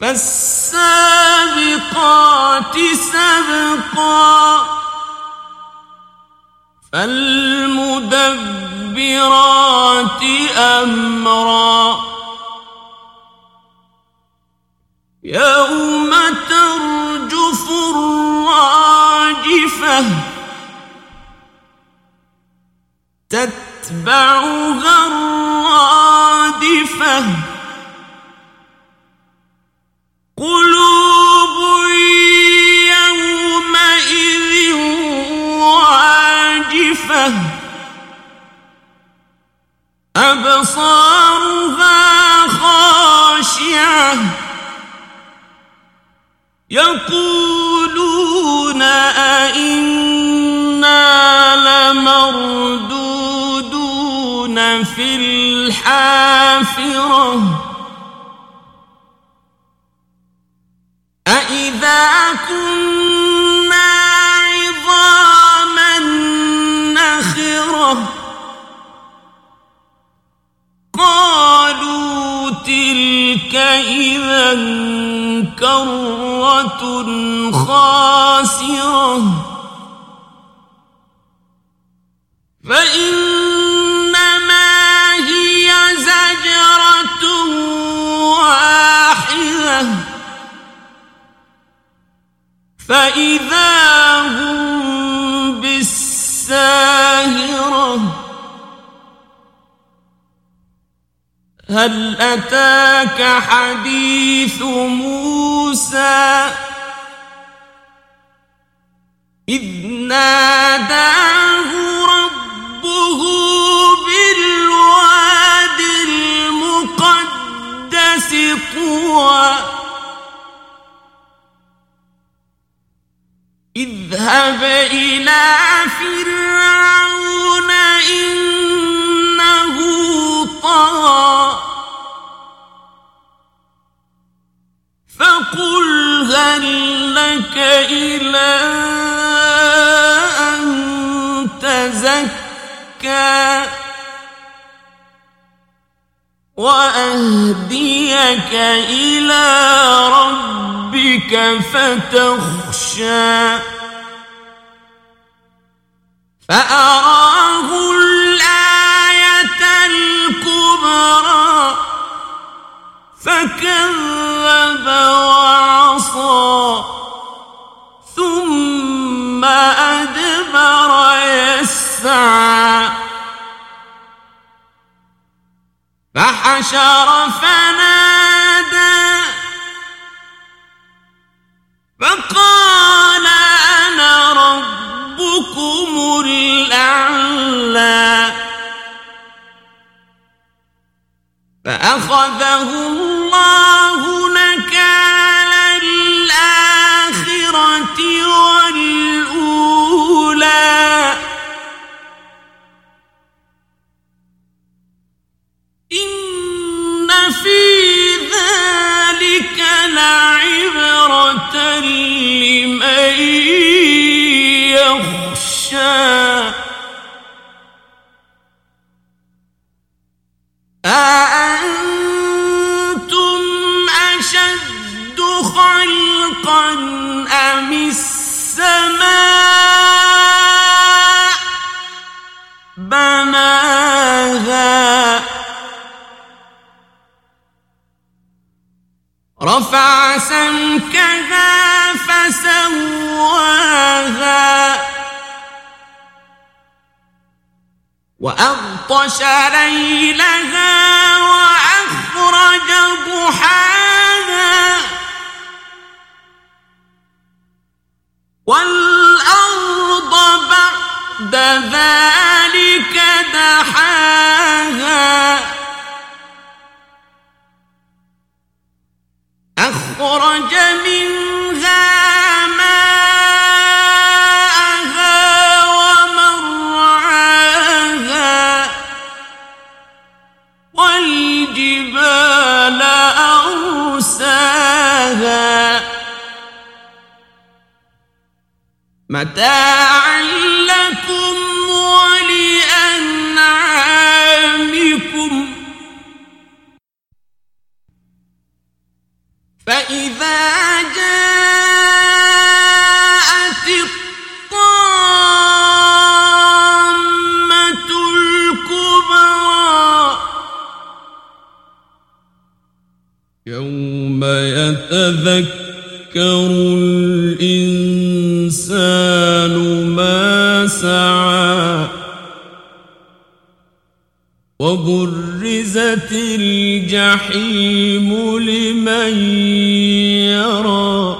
فالسابقات سبقا فالمدبرات أمرا. يوم ترجف الراجفة تتبعها الرادفة. قلوب يومئذ واجفة. أبصارها خاشعة. يقولون أئنا لمردودون في الحافرة. كنا عظاما نخرة قالوا تلك إذا كرة خاسرة فإنما فإذا هم بالساهرة هل أتاك حديث موسى؟ إذ ناداه ربه اذهب إلى فرعون إنه طغى. فقل هل لك إلى أن تزكى وأهديك إلى ربك فتخشى. فأراه الآية الكبرى فكذب أم السماء بناها رفع سمكها فسواها وأغطش ليلها وأخرج ضحاها والأرض بعد ذلك دحاها. أخرج منها متاعا لكم ولأنعامكم. فإذا جاءت الطامة الكبرى يوم يتذكر الإنسان وبرزت الجحيم لمن يرى.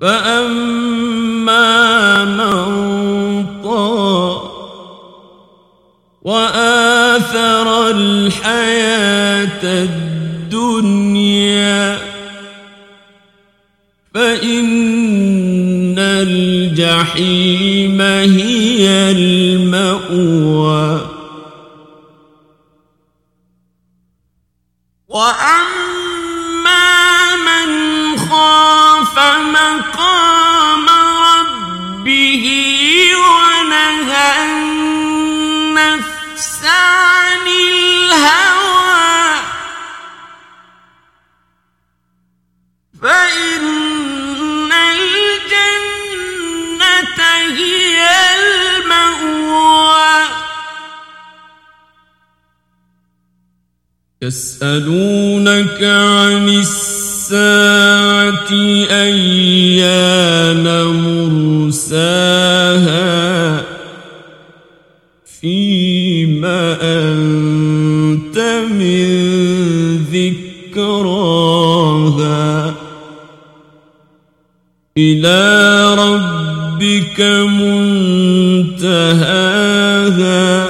فأما من طغى وآثر الحياة الدنيا فإن الجحيم هي المأوى يسألونك عن الساعة أيان مرساها فيما أنت من ذكراها إلى ربك منتهاها